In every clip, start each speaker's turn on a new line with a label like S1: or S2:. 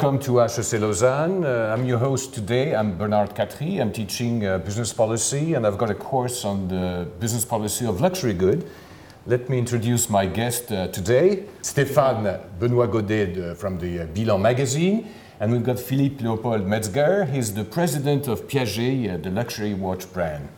S1: Welcome to HEC Lausanne. Uh, I'm your host today. I'm Bernard Catry. I'm teaching uh, business policy, and I've got a course on the business policy of luxury good. Let me introduce my guest uh, today, Stéphane Benoit Godet uh, from the uh, Bilan magazine. And we've got Philippe Leopold Metzger. He's the president of Piaget, uh, the luxury watch brand.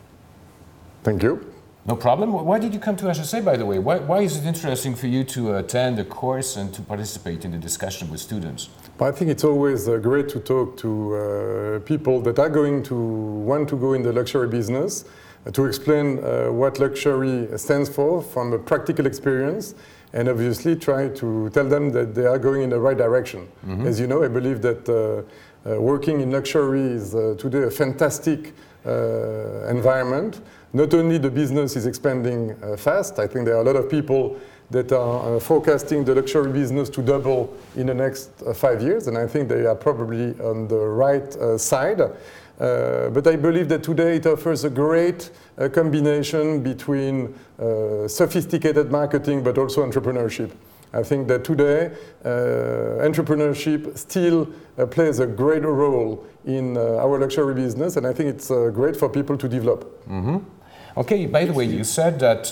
S2: Thank you.
S1: No problem. Why did you come to HEC, by the way? Why, why is it interesting for you to attend a course and to participate in the discussion with students?
S2: I think it's always uh, great to talk to uh, people that are going to want to go in the luxury business, uh, to explain uh, what luxury stands for from a practical experience, and obviously try to tell them that they are going in the right direction. Mm -hmm. As you know, I believe that uh, uh, working in luxury is today a fantastic environment. Not only the business is expanding fast, I think there are a lot of people that are uh, forecasting the luxury business to double in the next uh, five years, and I think they are probably on the right uh, side. Uh, but I believe that today it offers a great uh, combination between uh, sophisticated marketing but also entrepreneurship. I think that today entrepreneurship still plays a great role in our luxury business, and I think it's great for people to develop.
S1: Mm -hmm. Okay, by the way, you said that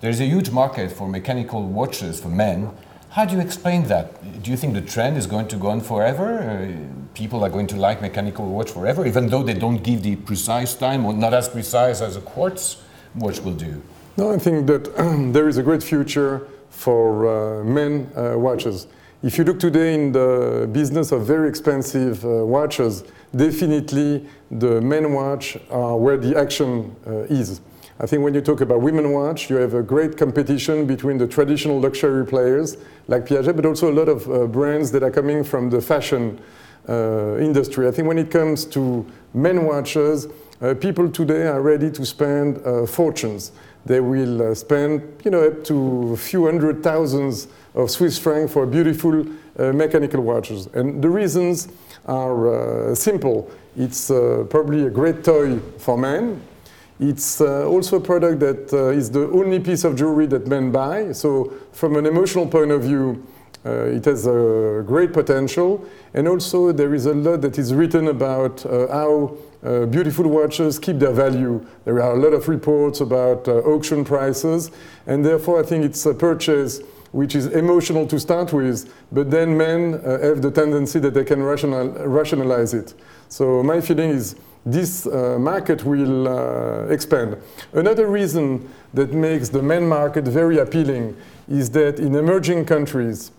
S1: there's a huge market for mechanical watches for men. How do you explain that? Do you think the trend is going to go on forever? Uh, people are going to like mechanical watch forever, even though they don't give the precise time or not as precise as a quartz watch will do?
S2: No, I think that there is a great future for uh, men uh, watches. If you look today in the business of very expensive uh, watches, definitely the men watch are where the action uh, is. I think when you talk about women watch, you have a great competition between the traditional luxury players like Piaget, but also a lot of uh, brands that are coming from the fashion uh, industry. I think when it comes to men watches, uh, people today are ready to spend uh, fortunes. They will uh, spend, you know, up to a few hundred thousands of Swiss francs for beautiful uh, mechanical watches. And the reasons are simple. It's probably a great toy for men, it's uh, also a product that uh, is the only piece of jewelry that men buy. So from an emotional point of view, uh, it has a great potential. And also there is a lot that is written about uh, how uh, beautiful watches keep their value. There are a lot of reports about uh, auction prices. And therefore I think it's a purchase which is emotional to start with, but then men have the tendency that they can rational rationalize it. So my feeling is this uh, market will uh, expand. Another reason that makes the men market very appealing is that in emerging countries,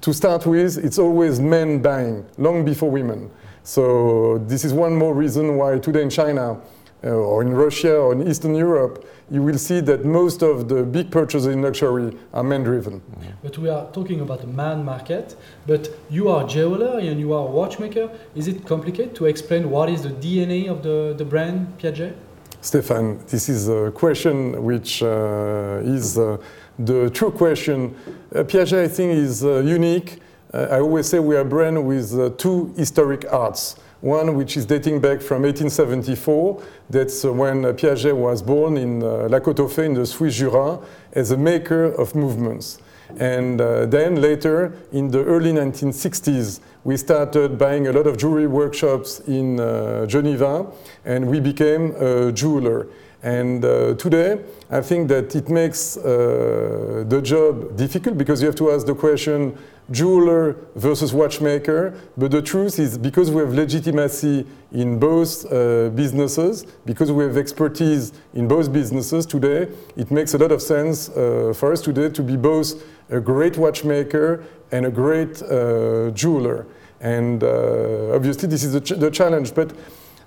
S2: to start with, it's always men buying, long before women. So this is one more reason why today in China, uh, or in Russia or in Eastern Europe, you will see that most of the big purchases in luxury are men driven.
S3: But we are talking about the man market, but you are a jeweler and you are a watchmaker. Is it complicated to explain what is the DNA of the, the brand Piaget?
S2: Stéphane, this is a question which uh, is uh, the true question. Uh, Piaget, I think, is unique. I always say we are brand with two historic arts. One which is dating back from 1874. That's when Piaget was born in La Côte-aux-Fées in the Swiss Jura as a maker of movements. And uh, then later, in the early 1960s, we started buying a lot of jewelry workshops in uh, Geneva, and we became a jeweler. And uh, today, I think that it makes uh, the job difficult because you have to ask the question jeweler versus watchmaker. But the truth is, because we have legitimacy in both uh, businesses, because we have expertise in both businesses today, it makes a lot of sense uh, for us today to be both a great watchmaker and a great uh, jeweler. And uh, obviously, this is the, ch the challenge. But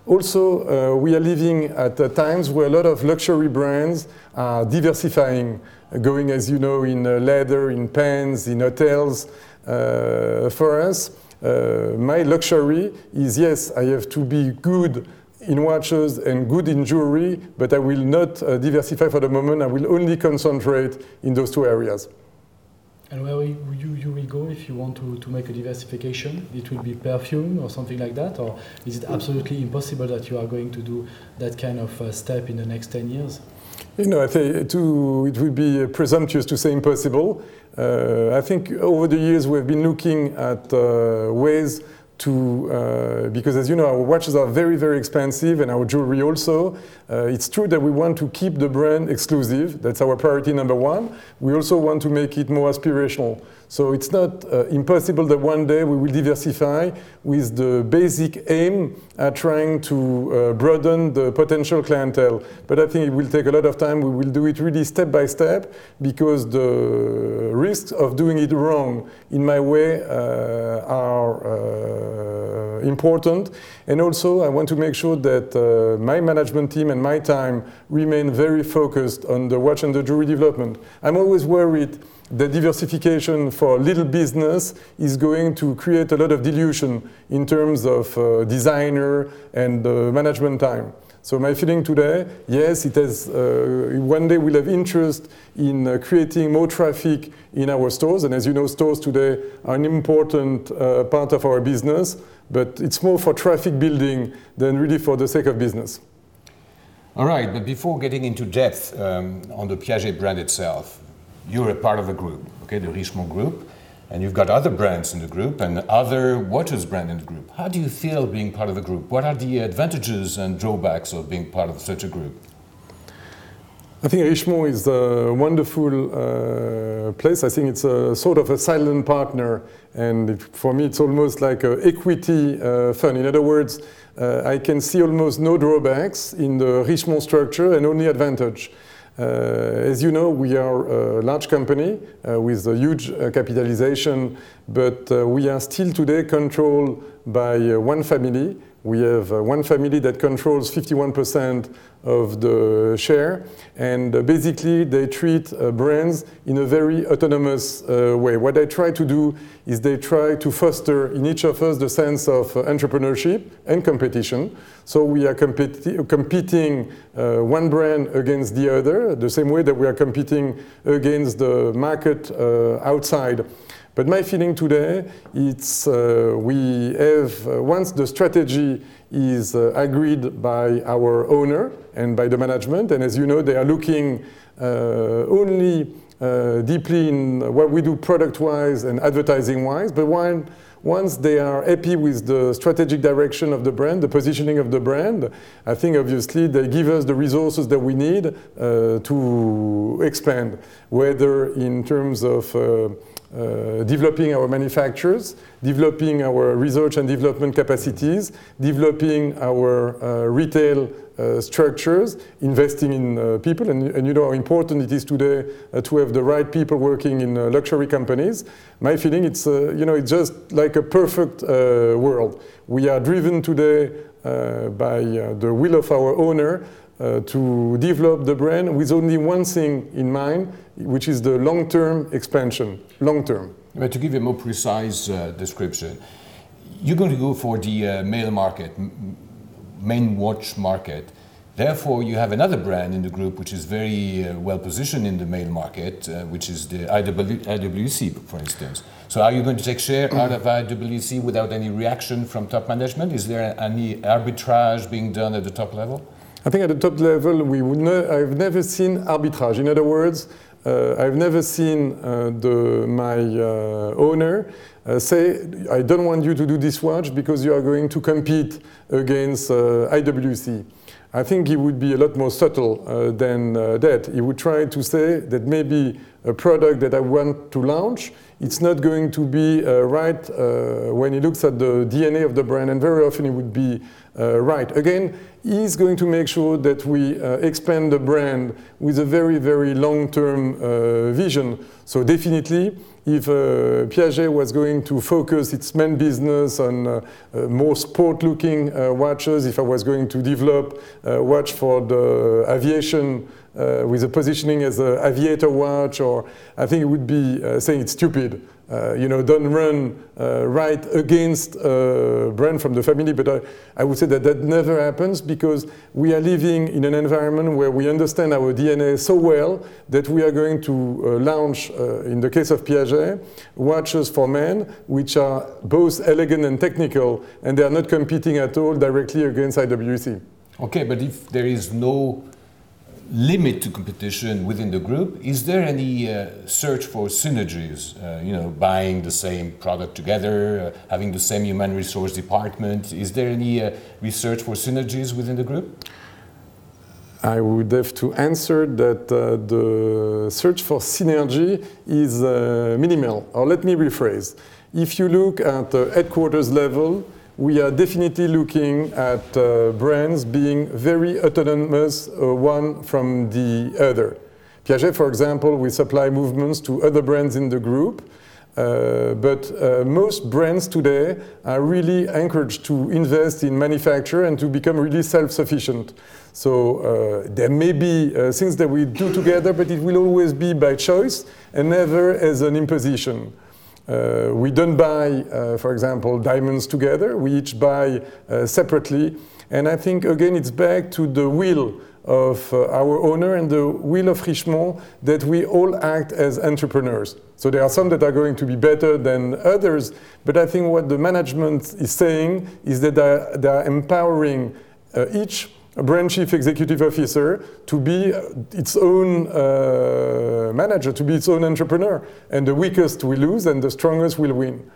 S2: also, uh, we are living at times where a lot of luxury brands are diversifying, going, as you know, in uh, leather, in pens, in hotels. Uh, for us, uh, my luxury is yes, I have to be good in watches and good in jewelry, but I will not uh, diversify for the moment. I will only concentrate in those two areas.
S3: And where will you, you will go if you want to, to make a diversification? It will be perfume or something like that? Or is it absolutely impossible that you are going to do that kind of uh, step in the next 10 years?
S2: You know, I think to, it would be presumptuous to say impossible. Uh, I think over the years we've been looking at uh, ways to, uh, because as you know, our watches are very, very expensive and our jewelry also. Uh, it's true that we want to keep the brand exclusive. That's our priority number one. We also want to make it more aspirational. So it's not uh, impossible that one day we will diversify with the basic aim at trying to uh, broaden the potential clientele. But I think it will take a lot of time. We will do it really step by step because the risks of doing it wrong, in my way, uh, are uh, important. And also, I want to make sure that uh, my management team and my time remain very focused on the watch and the jewelry development. I'm always worried the diversification for little business is going to create a lot of dilution in terms of uh, designer and uh, management time. So my feeling today, yes, it has. Uh, one day we'll have interest in uh, creating more traffic in our stores, and as you know, stores today are an important uh, part of our business. But it's more for traffic building than really for the sake of business.
S1: All right, but before getting into depth um, on the Piaget brand itself, you're a part of a group, okay, the Richemont Group, and you've got other brands in the group and other watches brand in the group. How do you feel being part of a group? What are the advantages and drawbacks of being part of such a group?
S2: I think Richemont is a wonderful uh, place. I think it's a sort of a silent partner, and for me, it's almost like an equity uh, fund. In other words, uh, I can see almost no drawbacks in the Richemont structure and only advantage. Uh, as you know, we are a large company uh, with a huge uh, capitalization, but we are still today controlled by one family we have uh, one family that controls 51% of the share, and uh, basically they treat uh, brands in a very autonomous way. What they try to do is they try to foster in each of us the sense of entrepreneurship and competition. So we are competi competing one brand against the other, the same way that we are competing against the market outside. But my feeling today, it's uh, we have, uh, once the strategy is uh, agreed by our owner and by the management, and as you know, they are looking uh, only uh, deeply in what we do product-wise and advertising-wise, but when, once they are happy with the strategic direction of the brand, the positioning of the brand, I think obviously they give us the resources that we need uh, to expand, whether in terms of uh, developing our manufacturers, developing our research and development capacities, developing our uh, retail uh, structures, investing in uh, people, and, and, you know how important it is today uh, to have the right people working in uh, luxury companies. My feeling, it's you know, it's just like a perfect world. We are driven today by the will of our owner uh, to develop the brand with only one thing in mind, which is the long-term expansion, long-term.
S1: But to give a more precise uh, description, you're going to go for the uh, male market, main watch market. Therefore, you have another brand in the group which is very uh, well positioned in the male market, uh, which is the IW, IWC, for instance. So, are you going to take share out of IWC without any reaction from top management? Is there any arbitrage being done at the top level?
S2: I think at the top level, we would ne I've never seen arbitrage. In other words, uh, I've never seen uh, the, my uh, owner uh, say, I don't want you to do this watch because you are going to compete against uh, IWC. I think he would be a lot more subtle uh, than that. He would try to say that maybe a product that I want to launch, it's not going to be right when he looks at the DNA of the brand, and very often it would be right. Again, he's going to make sure that we uh, expand the brand with a very, very long-term uh, vision. So definitely, if uh, Piaget was going to focus its main business on uh, uh, more sport-looking uh, watches, if I was going to develop a watch for the aviation with a positioning as an aviator watch, or I think it would be saying it's stupid uh, you know, don't run uh, right against a brand from the family. But I, I, would say that that never happens because we are living in an environment where we understand our DNA so well that we are going to uh, launch, uh, in the case of Piaget, watches for men, which are both elegant and technical, and they are not competing at all directly against IWC.
S1: Okay, but if there is no limit to competition within the group. Is there any uh, search for synergies? Uh, you know, buying the same product together, uh, having the same human resource department. Is there any uh, research for synergies within the group?
S2: I would have to answer that uh, the search for synergy is uh, minimal. Or let me rephrase. If you look at the headquarters level, we are definitely looking at uh, brands being very autonomous uh, one from the other. Piaget, for example, we supply movements to other brands in the group. Uh, but uh, most brands today are really encouraged to invest in manufacture and to become really self-sufficient. So uh, there may be uh, things that we do together, but it will always be by choice and never as an imposition. Uh, we don't buy, uh, for example, diamonds together. We each buy separately. And I think, again, it's back to the will of uh, our owner and the will of Richemont that we all act as entrepreneurs. So there are some that are going to be better than others, but I think what the management is saying is that they are, they are empowering uh, each brand chief executive officer to be its own uh, manager, to be its own entrepreneur. And the weakest will lose and the strongest will win.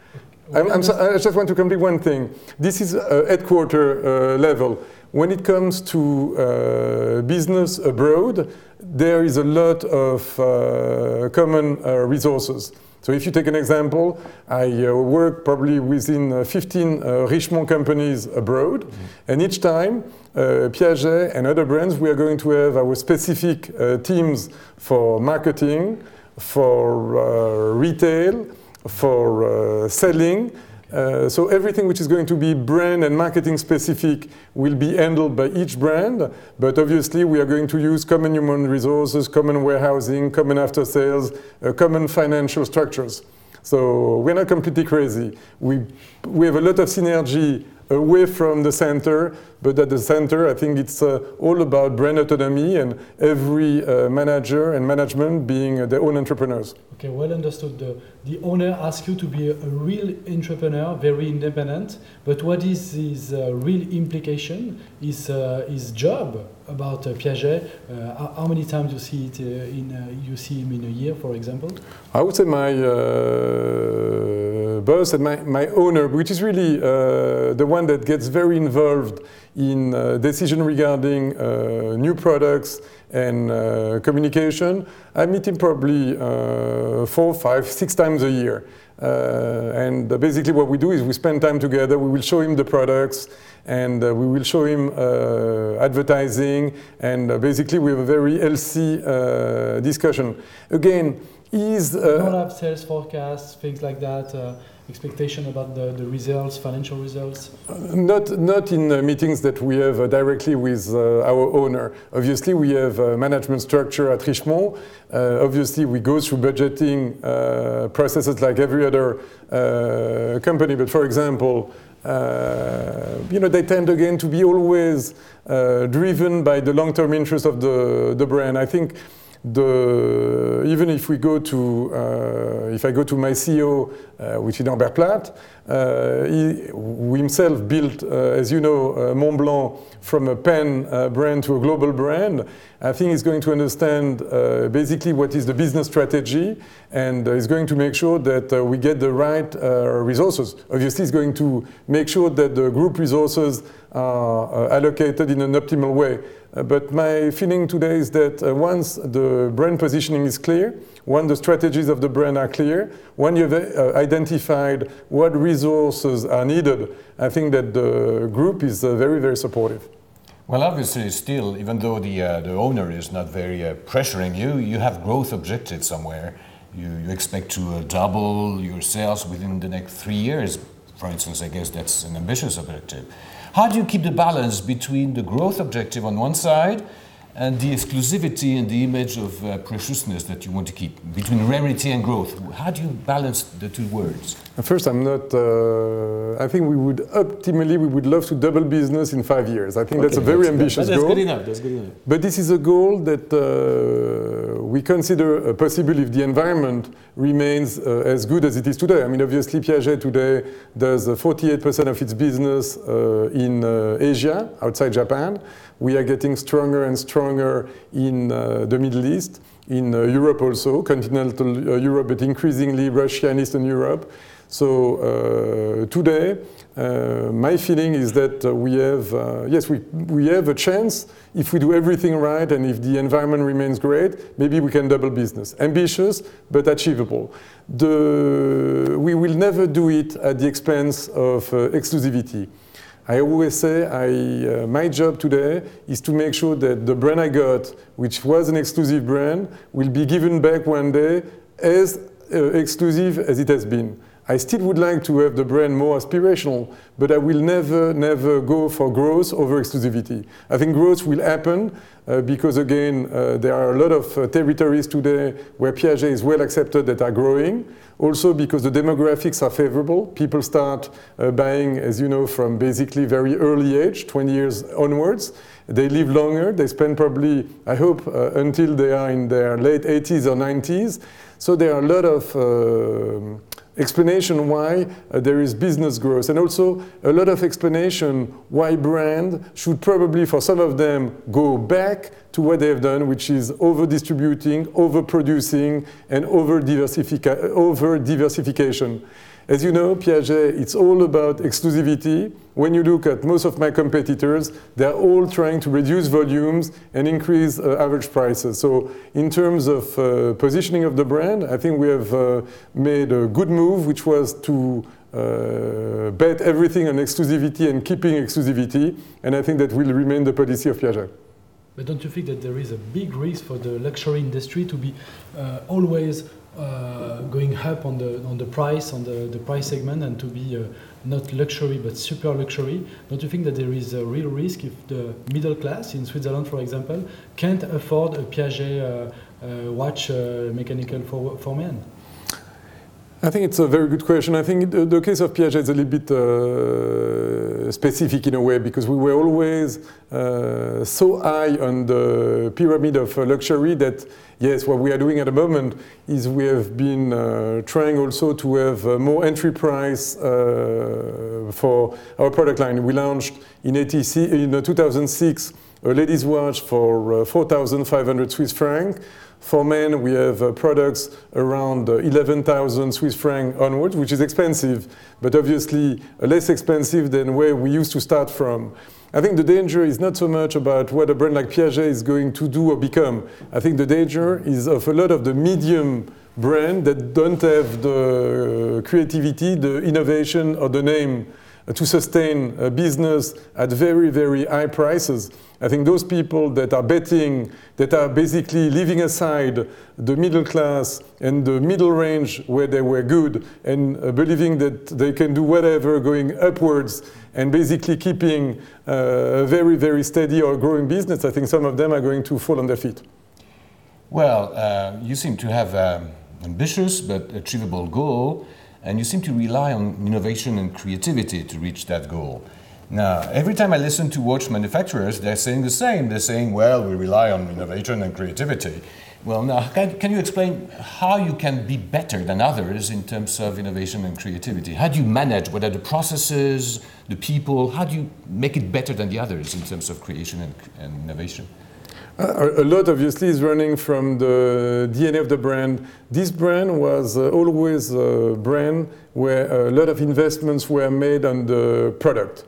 S2: I'm, I'm so, i just want to complete one thing. This is a headquarter uh, level. When it comes to uh, business abroad, there is a lot of uh, common uh, resources. So if you take an example, I uh, work probably within uh, 15 uh, Richemont companies abroad, mm -hmm. and each time Piaget and other brands, we are going to have our specific teams for marketing, for retail, for selling, uh, so everything which is going to be brand and marketing specific will be handled by each brand, but obviously we are going to use common human resources, common warehousing, common after sales, uh, common financial structures. So we're not completely crazy. We, we have a lot of synergy away from the center, but at the center, I think it's uh, all about brand autonomy and every uh, manager and management being uh, their own entrepreneurs.
S3: Okay, well understood. The, the owner asks you to be a, a real entrepreneur, very independent, but what is his uh, real implication, his, uh, his job about uh, Piaget? How, how, many times you see it in, you see him in a year, for example?
S2: I would say my boss and my, my owner, which is really the one that gets very involved in uh, decision regarding uh, new products and uh, communication, I meet him probably four, five, six times a year. Uh, and uh, basically what we do is we spend time together, we will show him the products, and uh, we will show him advertising, and basically we have a very healthy discussion. Again, is...
S3: Uh, you don't have sales forecasts, things like that? expectation about the, the results, financial results?
S2: not, not in uh, meetings that we have uh, directly with uh, our owner. Obviously, we have a management structure at Richemont. Uh, obviously, we go through budgeting uh, processes like every other uh, company. But for example, you know, they tend again to be always driven by the long-term interest of the, the brand. I think the, even if we go to, uh, if I go to my CEO, which is Norbert Platt, uh, he himself built, uh, as you know, uh, Montblanc from a pen uh, brand to a global brand. I think he's going to understand basically what is the business strategy and is going to make sure that we get the right resources. Obviously, he's going to make sure that the group resources are allocated in an optimal way. Uh, but my feeling today is that uh, once the brand positioning is clear, when the strategies of the brand are clear, when you've uh, identified what resources are needed, I think that the group is uh, very, very supportive.
S1: Well, obviously, still, even though the, uh, the owner is not very uh, pressuring you, you have growth objectives somewhere. You, you expect to double your sales within the next three years, for instance. I guess that's an ambitious objective. How do you keep the balance between the growth objective on one side and the exclusivity and the image of uh, preciousness that you want to keep between rarity and growth? How do you balance the two words?
S2: First, I'm not. Uh, I think we would optimally we would love to double business in five years. I think okay, that's a very that's ambitious
S1: that's
S2: goal.
S1: That's good enough. That's good enough.
S2: But this is a goal that uh, we consider uh, possible if the environment remains uh, as good as it is today. I mean, obviously, Piaget today does 48% of its business in Asia, outside Japan. We are getting stronger and stronger in the Middle East, in Europe also, continental Europe, but increasingly Russia and Eastern Europe. So today, uh, my feeling is that uh, we have, uh, yes, we, we have a chance if we do everything right and if the environment remains great, maybe we can double business. Ambitious, but achievable. The, we will never do it at the expense of uh, exclusivity. I always say I, uh, my job today is to make sure that the brand I got, which was an exclusive brand, will be given back one day as uh, exclusive as it has been. I still would like to have the brand more aspirational, but I will never, never go for growth over exclusivity. I think growth will happen uh, because, again, uh, there are a lot of uh, territories today where Piaget is well accepted that are growing. Also, because the demographics are favorable. People start uh, buying, as you know, from basically very early age, 20 years onwards. They live longer. They spend probably, I hope, uh, until they are in their late 80s or 90s. So there are a lot of uh, explanation why uh, there is business growth and also a lot of explanation why brand should probably for some of them go back to what they have done which is over distributing over producing and over diversification as you know, Piaget, it's all about exclusivity. When you look at most of my competitors, they're all trying to reduce volumes and increase uh, average prices. So in terms of uh, positioning of the brand, I think we have uh, made a good move, which was to uh, bet everything on exclusivity and keeping exclusivity. And I think that will remain the policy of Piaget.
S3: But don't you think that there is a big risk for the luxury industry to be uh, always uh, going up on the on the price on the, the price segment and to be uh, not luxury but super luxury. Don't you think that there is a real risk if the middle class in Switzerland for example can't afford a Piaget uh, uh watch uh, mechanical for, for men
S2: I think it's a very good question. I think the, case of Piaget is a little bit uh, specific in a way because we were always uh, so high on the pyramid of uh, luxury that, yes, what we are doing at the moment is we have been uh, trying also to have uh, more entry price uh, for our product line. We launched in, ATC, in 2006 a ladies' watch for 4,500 Swiss francs. For men, we have uh, products around uh, 11,000 Swiss franc onwards, which is expensive, but obviously uh, less expensive than where we used to start from. I think the danger is not so much about what a brand like Piaget is going to do or become. I think the danger is of a lot of the medium brand that don't have the creativity, the innovation, or the name to sustain a business at very, very high prices. I think those people that are betting, that are basically leaving aside the middle class and the middle range where they were good and uh, believing that they can do whatever going upwards and basically keeping uh, a very, very steady or growing business, I think some of them are going to fall on their feet.
S1: Well, uh, you seem to have an ambitious but achievable goal, and you seem to rely on innovation and creativity to reach that goal. Now, every time I listen to watch manufacturers, they're saying the same. They're saying, well, we rely on innovation and creativity. Well, now, can, can you explain how you can be better than others in terms of innovation and creativity? How do you manage? What are the processes, the people? How do you make it better than the others in terms of creation and, and innovation?
S2: A lot obviously is running from the DNA of the brand. This brand was uh, always a brand where a lot of investments were made on the product.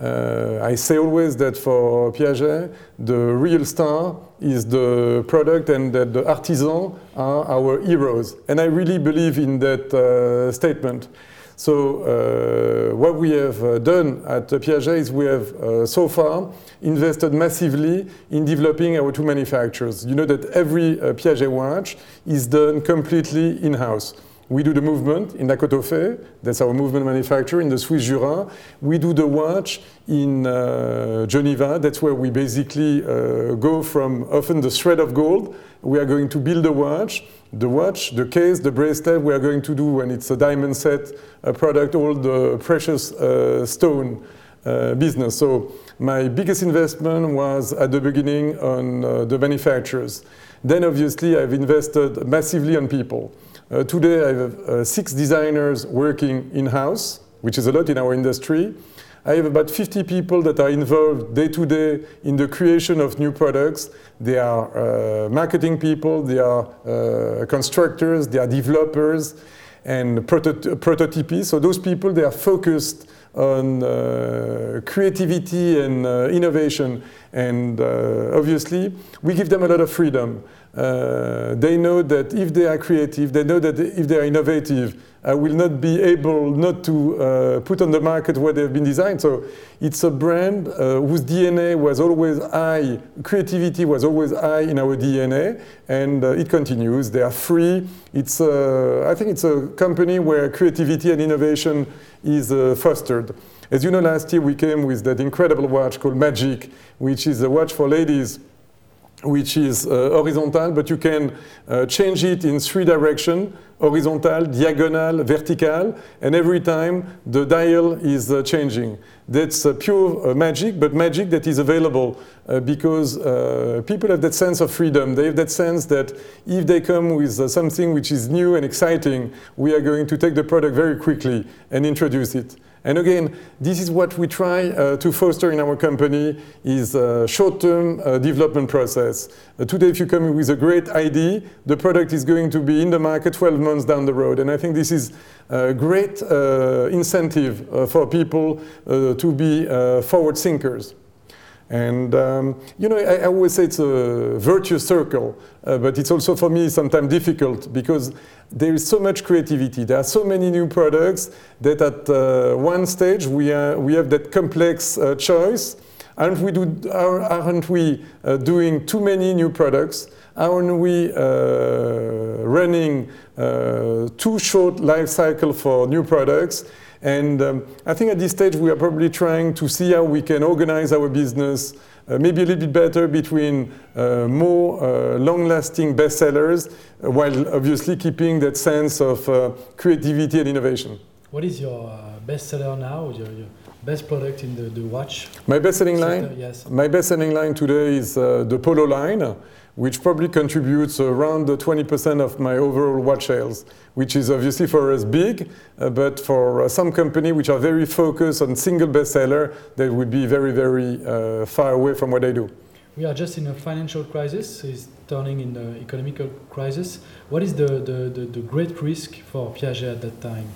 S2: Uh, I say always that for Piaget, the real star is the product and that the artisans are our heroes. And I really believe in that uh, statement. So uh, what we have uh, done at Piaget is we have uh, so far invested massively in developing our two manufacturers. You know that every uh, Piaget watch is done completely in-house. We do the movement in La Côte-aux-Fées, that's our movement manufacturer in the Swiss Jura. We do the watch in uh, Geneva, that's where we basically uh, go from often the thread of gold. We are going to build a watch, the watch, the case, the bracelet, we are going to do when it's a diamond set a product, all the precious uh, stone uh, business. So my biggest investment was at the beginning on uh, the manufacturers. Then obviously I've invested massively on people. Uh, today I have uh, six designers working in-house, which is a lot in our industry. I have about 50 people that are involved day to day in the creation of new products. They are uh, marketing people, they are uh, constructors, they are developers, and protot- prototypists. So those people, they are focused on uh, creativity and uh, innovation. And obviously, we give them a lot of freedom. Uh, they know that if they are creative, they know that if they are innovative, I will not be able not to uh, put on the market what they've been designed. So it's a brand uh, whose DNA was always high, creativity was always high in our DNA, and uh, it continues. They are free. It's, uh, I think it's a company where creativity and innovation is uh, fostered. As you know, last year we came with that incredible watch called Magic, which is a watch for ladies which is uh, horizontal, but you can uh, change it in three directions, horizontal, diagonal, vertical, and every time the dial is uh, changing. That's uh, pure uh, magic, but magic that is available uh, because people have that sense of freedom. They have that sense that if they come with something which is new and exciting, we are going to take the product very quickly and introduce it. And again, this is what we try uh, to foster in our company is a short-term uh, development process. Uh, today, if you come with a great idea, the product is going to be in the market 12 months down the road. And I think this is a great uh, incentive uh, for people to be forward thinkers. And um, you know, I, I, always say it's a virtuous circle, uh, but it's also for me sometimes difficult because there is so much creativity. There are so many new products that at uh, one stage we, are, we have that complex uh, choice. Aren't we, do, aren't we uh, doing too many new products? Aren't we uh, running uh, too short life cycle for new products? And um, I think at this stage we are probably trying to see how we can organize our business uh, maybe a little bit better between uh, more uh, long-lasting bestsellers uh, while obviously keeping that sense of uh, creativity and innovation.
S3: What is your uh, bestseller now? Your, your best product in the, the watch?
S2: My best-selling line?
S3: Yes.
S2: My best-selling line today is the Polo line which probably contributes around 20% of my overall watch sales, which is obviously for us big, uh, but for uh, some company which are very focused on single bestseller, they would be very, very uh, far away from what I do.
S3: We are just in a financial crisis, it's turning in an economical crisis. What is the, the, the, the great risk for Piaget at that time?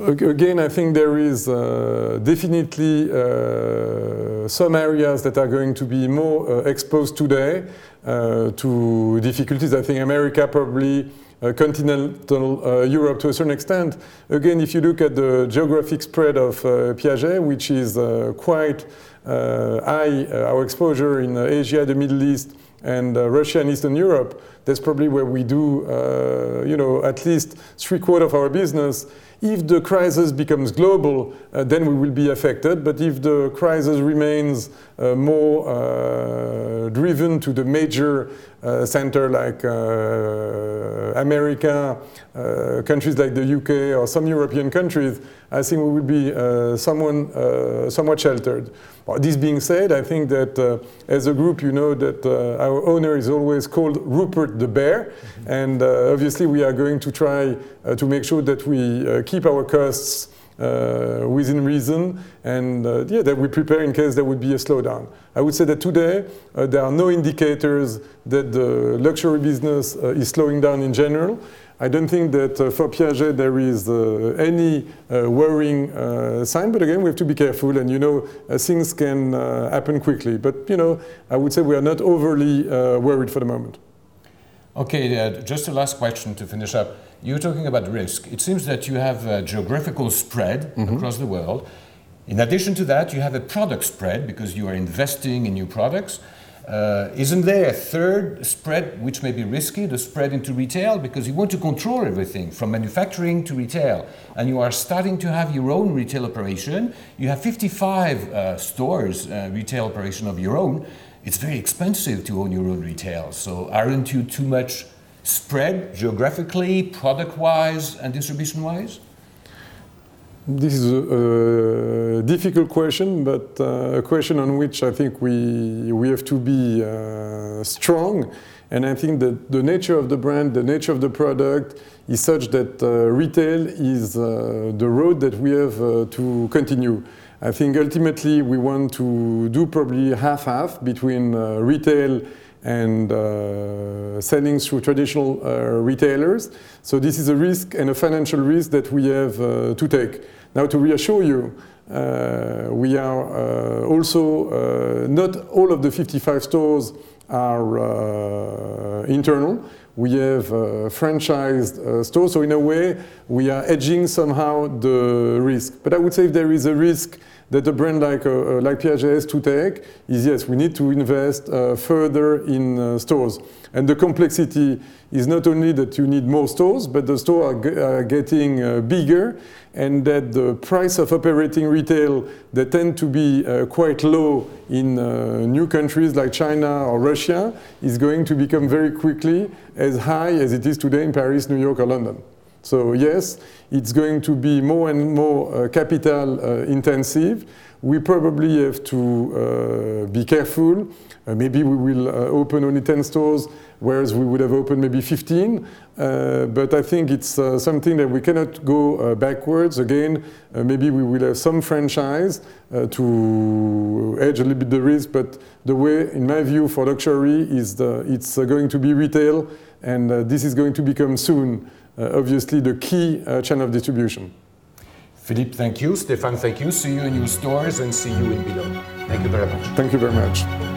S2: Again, I think there is uh, definitely uh, some areas that are going to be more uh, exposed today uh, to difficulties. I think America probably, uh, continental uh, Europe to a certain extent. Again, if you look at the geographic spread of Piaget, which is quite high, our exposure in Asia, the Middle East, and uh, Russia and Eastern Europe, that's probably where we do, uh, you know, at least three quarters of our business. If the crisis becomes global, uh, then we will be affected. But if the crisis remains uh, more uh, driven to the major uh, center like uh, America, uh, countries like the UK or some European countries, I think we will be someone, somewhat sheltered. Well, this being said, I think that as a group, you know that our owner is always called Rupert the Bear, mm -hmm. and obviously we are going to try to make sure that we keep our costs uh, within reason, and uh, yeah, that we prepare in case there would be a slowdown. I would say that today uh, there are no indicators that the luxury business uh, is slowing down in general. I don't think that uh, for Piaget there is uh, any worrying sign, but again, we have to be careful, and you know, things can happen quickly. But you know, I would say we are not overly worried for the moment.
S1: Okay, just a last question to finish up. You're talking about risk. It seems that you have a geographical spread mm-hmm. across the world. In addition to that, you have a product spread because you are investing in new products. Uh, isn't there a third spread which may be risky, the spread into retail? Because you want to control everything from manufacturing to retail. And you are starting to have your own retail operation. You have 55 uh, stores, uh, retail operation of your own. It's very expensive to own your own retail. So aren't you too much spread geographically, product wise, and distribution wise?
S2: This is a, a difficult question, but uh, a question on which I think we, we have to be uh, strong. And I think that the nature of the brand, the nature of the product is such that uh, retail is uh, the road that we have uh, to continue. I think ultimately we want to do probably half-half between uh, retail and uh, selling through traditional uh, retailers. So this is a risk and a financial risk that we have uh, to take. Now to reassure you, uh, we are uh, also, uh, not all of the 55 stores are internal. We have franchised stores, so in a way we are edging somehow the risk. But I would say if there is a risk that a brand like, uh, uh, like Piaget has to take is yes, we need to invest uh, further in uh, stores. And the complexity is not only that you need more stores, but the stores are, are getting uh, bigger and that the price of operating retail that tend to be uh, quite low in uh, new countries like China or Russia is going to become very quickly as high as it is today in Paris, New York or London. So yes, it's going to be more and more uh, capital uh, intensive. We probably have to uh, be careful. Uh, maybe we will uh, open only 10 stores, whereas we would have opened maybe 15. Uh, but I think it's something that we cannot go backwards. Again, maybe we will have some franchise to edge a little bit the risk. But the way, in my view, for luxury is the, it's going to be retail, and this is going to become soon, obviously, the key uh, channel of distribution.
S1: Philippe, thank you. Stéphane, thank you. See you in your stores and see you in Bilan. Thank you very much.
S2: Thank you very much.